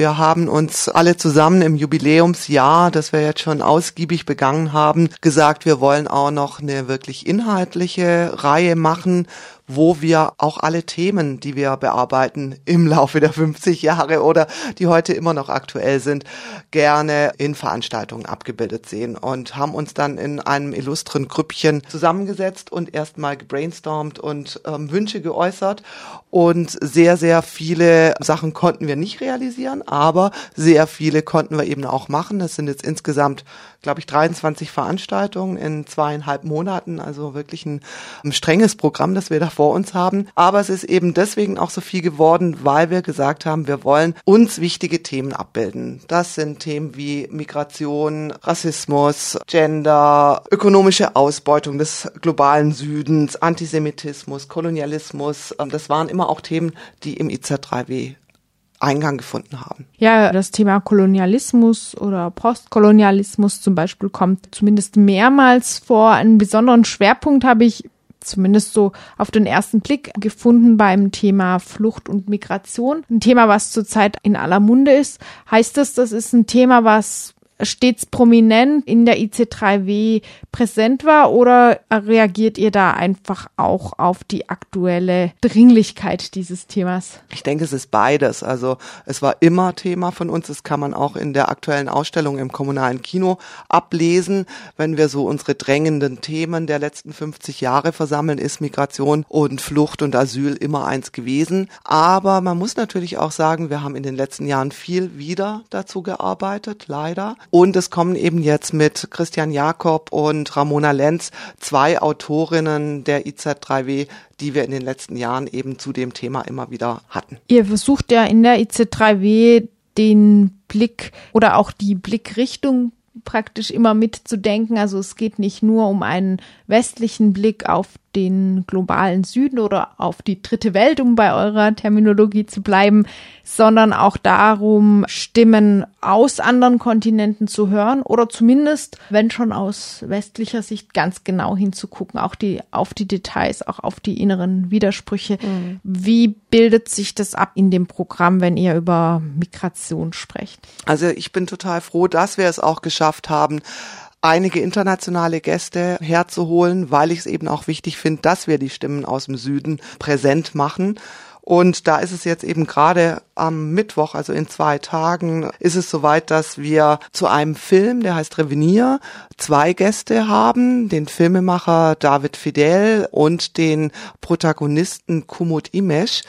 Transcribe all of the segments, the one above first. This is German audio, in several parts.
wir haben uns alle zusammen im Jubiläumsjahr, das wir jetzt schon ausgiebig begangen haben, gesagt, wir wollen auch noch eine wirklich inhaltliche Reihe machen, wo wir auch alle Themen, die wir bearbeiten im Laufe der 50 Jahre oder die heute immer noch aktuell sind, gerne in Veranstaltungen abgebildet sehen und haben uns dann in einem illustren Grüppchen zusammengesetzt und erstmal gebrainstormt und ähm, Wünsche geäußert und sehr, sehr viele Sachen konnten wir nicht realisieren, aber sehr viele konnten wir eben auch machen. Es sind jetzt insgesamt, glaube ich, 23 Veranstaltungen in zweieinhalb Monaten, also wirklich ein, ein strenges Programm, das wir da vor uns haben. Aber es ist eben deswegen auch so viel geworden, weil wir gesagt haben, wir wollen uns wichtige Themen abbilden. Das sind Themen wie Migration, Rassismus, Gender, ökonomische Ausbeutung des globalen Südens, Antisemitismus, Kolonialismus. Ähm, das waren immer auch Themen, die im IZ3W Eingang gefunden haben. Ja, das Thema Kolonialismus oder Postkolonialismus zum Beispiel kommt zumindest mehrmals vor. Einen besonderen Schwerpunkt habe ich zumindest so auf den ersten Blick gefunden beim Thema Flucht und Migration. Ein Thema, was zurzeit in aller Munde ist. Heißt das, das ist ein Thema, was stets prominent in der IC3W präsent war oder reagiert ihr da einfach auch auf die aktuelle Dringlichkeit dieses Themas? Ich denke, es ist beides. Also es war immer Thema von uns. Das kann man auch in der aktuellen Ausstellung im kommunalen Kino ablesen. Wenn wir so unsere drängenden Themen der letzten 50 Jahre versammeln, ist Migration und Flucht und Asyl immer eins gewesen. Aber man muss natürlich auch sagen, wir haben in den letzten Jahren viel wieder dazu gearbeitet, leider. Und es kommen eben jetzt mit Christian Jakob und Ramona Lenz zwei Autorinnen der IZ3W, die wir in den letzten Jahren eben zu dem Thema immer wieder hatten. Ihr versucht ja in der IZ3W den Blick oder auch die Blickrichtung praktisch immer mitzudenken. Also es geht nicht nur um einen westlichen Blick auf den globalen Süden oder auf die dritte Welt, um bei eurer Terminologie zu bleiben, sondern auch darum, Stimmen aus anderen Kontinenten zu hören oder zumindest, wenn schon aus westlicher Sicht, ganz genau hinzugucken, auch die, auf die Details, auch auf die inneren Widersprüche. Mhm. Wie bildet sich das ab in dem Programm, wenn ihr über Migration sprecht? Also ich bin total froh, dass wir es auch geschafft haben, einige internationale Gäste herzuholen, weil ich es eben auch wichtig finde, dass wir die Stimmen aus dem Süden präsent machen. Und da ist es jetzt eben gerade am Mittwoch, also in zwei Tagen, ist es soweit, dass wir zu einem Film, der heißt Revenir, zwei Gäste haben, den Filmemacher David Fidel und den Protagonisten Kumut Imesh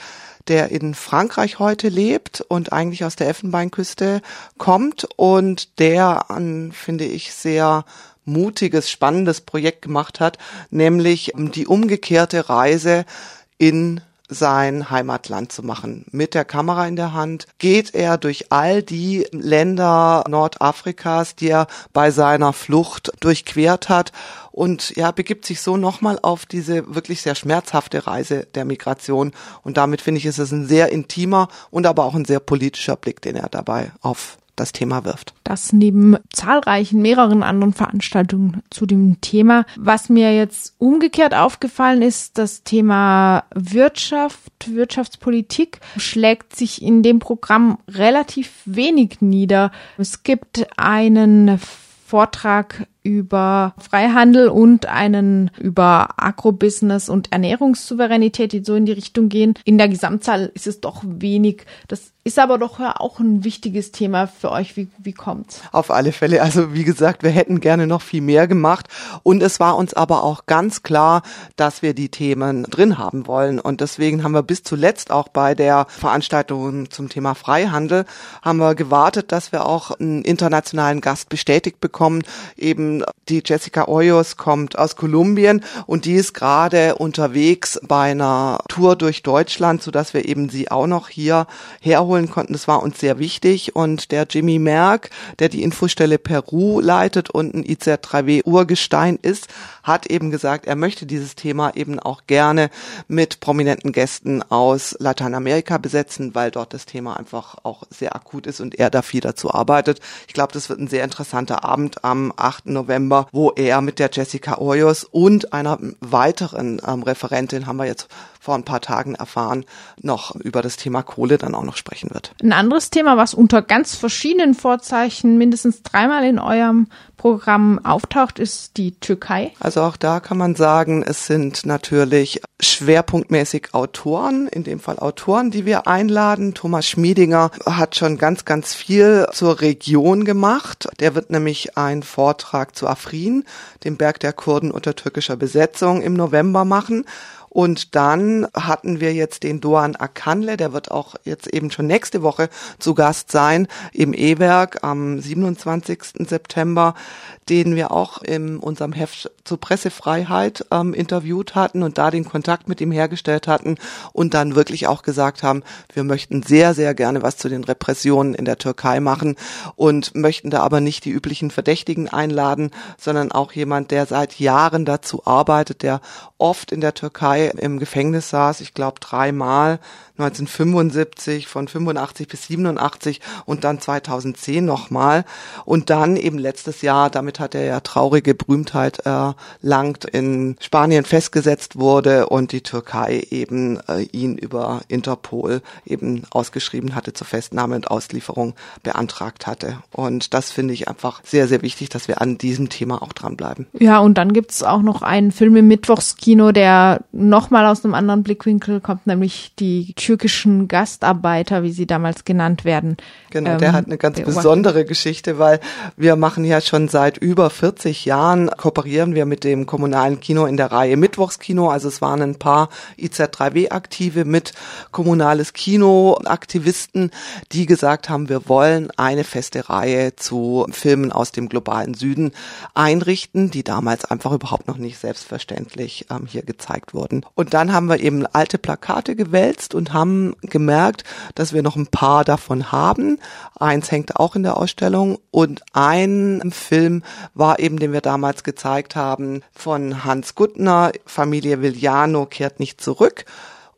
der in Frankreich heute lebt und eigentlich aus der Elfenbeinküste kommt und der an, finde ich, sehr mutiges, spannendes Projekt gemacht hat, nämlich die umgekehrte Reise in sein Heimatland zu machen. Mit der Kamera in der Hand geht er durch all die Länder Nordafrikas, die er bei seiner Flucht durchquert hat und ja, begibt sich so nochmal auf diese wirklich sehr schmerzhafte Reise der Migration. Und damit finde ich, ist es ein sehr intimer und aber auch ein sehr politischer Blick, den er dabei auf das Thema wirft. Das neben zahlreichen, mehreren anderen Veranstaltungen zu dem Thema. Was mir jetzt umgekehrt aufgefallen ist, das Thema Wirtschaft, Wirtschaftspolitik schlägt sich in dem Programm relativ wenig nieder. Es gibt einen Vortrag über Freihandel und einen über Agrobusiness und Ernährungssouveränität, die so in die Richtung gehen. In der Gesamtzahl ist es doch wenig. Das ist aber doch auch ein wichtiges Thema für euch. Wie, wie kommt's? Auf alle Fälle. Also wie gesagt, wir hätten gerne noch viel mehr gemacht. Und es war uns aber auch ganz klar, dass wir die Themen drin haben wollen. Und deswegen haben wir bis zuletzt auch bei der Veranstaltung zum Thema Freihandel haben wir gewartet, dass wir auch einen internationalen Gast bestätigt bekommen, eben die Jessica Hoyos kommt aus Kolumbien und die ist gerade unterwegs bei einer Tour durch Deutschland, so dass wir eben sie auch noch hier herholen konnten. Das war uns sehr wichtig und der Jimmy Merck, der die Infostelle Peru leitet und ein ICR3W Urgestein ist, hat eben gesagt, er möchte dieses Thema eben auch gerne mit prominenten Gästen aus Lateinamerika besetzen, weil dort das Thema einfach auch sehr akut ist und er da viel dazu arbeitet. Ich glaube, das wird ein sehr interessanter Abend am 8. November, wo er mit der Jessica Oyos und einer weiteren ähm, Referentin, haben wir jetzt vor ein paar Tagen erfahren, noch über das Thema Kohle dann auch noch sprechen wird. Ein anderes Thema, was unter ganz verschiedenen Vorzeichen mindestens dreimal in eurem Programm auftaucht, ist die Türkei. Also auch da kann man sagen, es sind natürlich schwerpunktmäßig Autoren, in dem Fall Autoren, die wir einladen. Thomas Schmiedinger hat schon ganz, ganz viel zur Region gemacht. Der wird nämlich einen Vortrag zu Afrin, dem Berg der Kurden unter türkischer Besetzung, im November machen. Und dann hatten wir jetzt den Doan Akanle, der wird auch jetzt eben schon nächste Woche zu Gast sein im E-Werk am 27. September den wir auch in unserem Heft zur Pressefreiheit ähm, interviewt hatten und da den Kontakt mit ihm hergestellt hatten und dann wirklich auch gesagt haben, wir möchten sehr, sehr gerne was zu den Repressionen in der Türkei machen und möchten da aber nicht die üblichen Verdächtigen einladen, sondern auch jemand, der seit Jahren dazu arbeitet, der oft in der Türkei im Gefängnis saß, ich glaube dreimal 1975, von 85 bis 87 und dann 2010 nochmal. Und dann eben letztes Jahr, damit hat er ja traurige Berühmtheit erlangt, in Spanien festgesetzt wurde und die Türkei eben äh, ihn über Interpol eben ausgeschrieben hatte zur Festnahme und Auslieferung beantragt hatte. Und das finde ich einfach sehr, sehr wichtig, dass wir an diesem Thema auch dranbleiben. Ja, und dann gibt's auch noch einen Film im Mittwochskino, der nochmal aus einem anderen Blickwinkel kommt, nämlich die türkischen Gastarbeiter, wie sie damals genannt werden. Genau, ähm, der hat eine ganz besondere Geschichte, weil wir machen ja schon seit über 40 Jahren, kooperieren wir mit dem kommunalen Kino in der Reihe Mittwochskino. Also es waren ein paar IZ3W-Aktive mit kommunales Kino-Aktivisten, die gesagt haben, wir wollen eine feste Reihe zu Filmen aus dem globalen Süden einrichten, die damals einfach überhaupt noch nicht selbstverständlich ähm, hier gezeigt wurden. Und dann haben wir eben alte Plakate gewälzt und haben gemerkt, dass wir noch ein paar davon haben. Eins hängt auch in der Ausstellung und ein Film war eben, den wir damals gezeigt haben, von Hans Guttner, Familie Vigliano kehrt nicht zurück.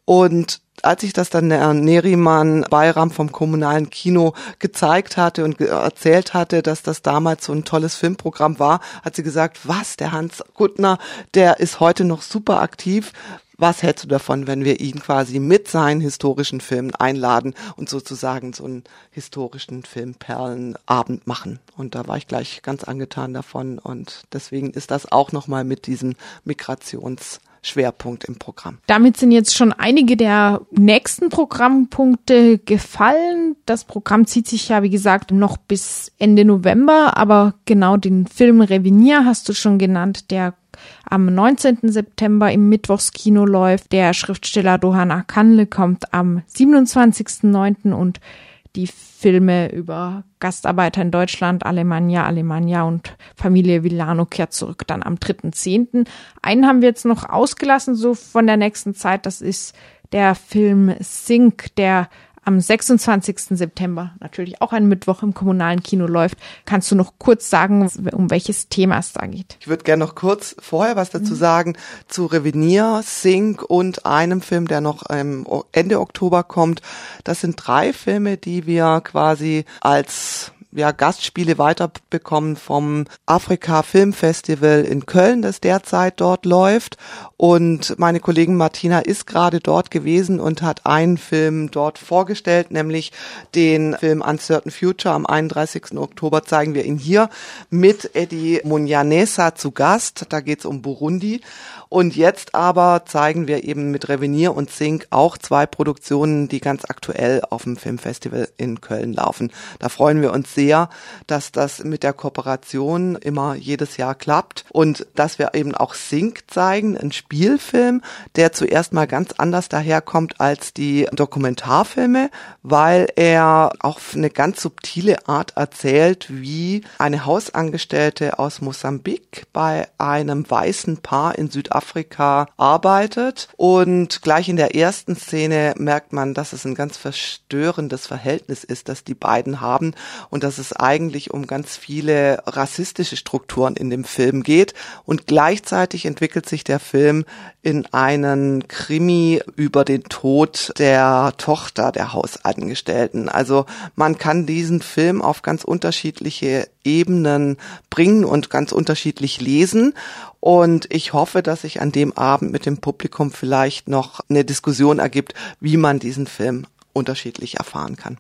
Und als ich das dann der Neriman Bayram vom kommunalen Kino gezeigt hatte und erzählt hatte, dass das damals so ein tolles Filmprogramm war, hat sie gesagt, was, der Hans Guttner, der ist heute noch super aktiv. Was hältst du davon, wenn wir ihn quasi mit seinen historischen Filmen einladen und sozusagen so einen historischen Filmperlenabend machen? Und da war ich gleich ganz angetan davon und deswegen ist das auch nochmal mit diesem Migrations Schwerpunkt im Programm. Damit sind jetzt schon einige der nächsten Programmpunkte gefallen. Das Programm zieht sich ja, wie gesagt, noch bis Ende November, aber genau den Film Revenir hast du schon genannt, der am 19. September im Mittwochskino läuft. Der Schriftsteller Dohan Akanle kommt am 27.09. und die Filme über Gastarbeiter in Deutschland, Alemannia, Alemannia und Familie Villano kehrt zurück dann am 3.10. Einen haben wir jetzt noch ausgelassen, so von der nächsten Zeit. Das ist der Film Sink, der am 26. September, natürlich auch ein Mittwoch im kommunalen Kino läuft. Kannst du noch kurz sagen, um welches Thema es da geht? Ich würde gerne noch kurz vorher was dazu mhm. sagen zu Revenir, Sink und einem Film, der noch Ende Oktober kommt. Das sind drei Filme, die wir quasi als ja, Gastspiele weiterbekommen vom Afrika Film Festival in Köln, das derzeit dort läuft. Und meine Kollegin Martina ist gerade dort gewesen und hat einen Film dort vorgestellt, nämlich den Film Uncertain Future. Am 31. Oktober zeigen wir ihn hier mit Eddie Munyanesa zu Gast. Da geht's um Burundi. Und jetzt aber zeigen wir eben mit Revenir und Zink auch zwei Produktionen, die ganz aktuell auf dem Filmfestival in Köln laufen. Da freuen wir uns sehr, dass das mit der Kooperation immer jedes Jahr klappt und dass wir eben auch Zink zeigen, ein Spielfilm, der zuerst mal ganz anders daherkommt als die Dokumentarfilme, weil er auch eine ganz subtile Art erzählt, wie eine Hausangestellte aus Mosambik bei einem weißen Paar in Südafrika Afrika arbeitet. Und gleich in der ersten Szene merkt man, dass es ein ganz verstörendes Verhältnis ist, das die beiden haben und dass dass es eigentlich um ganz viele rassistische Strukturen in dem Film geht und gleichzeitig entwickelt sich der Film in einen Krimi über den Tod der Tochter der Hausangestellten. Also man kann diesen Film auf ganz unterschiedliche Ebenen bringen und ganz unterschiedlich lesen. Und ich hoffe, dass sich an dem Abend mit dem Publikum vielleicht noch eine Diskussion ergibt, wie man diesen Film unterschiedlich erfahren kann.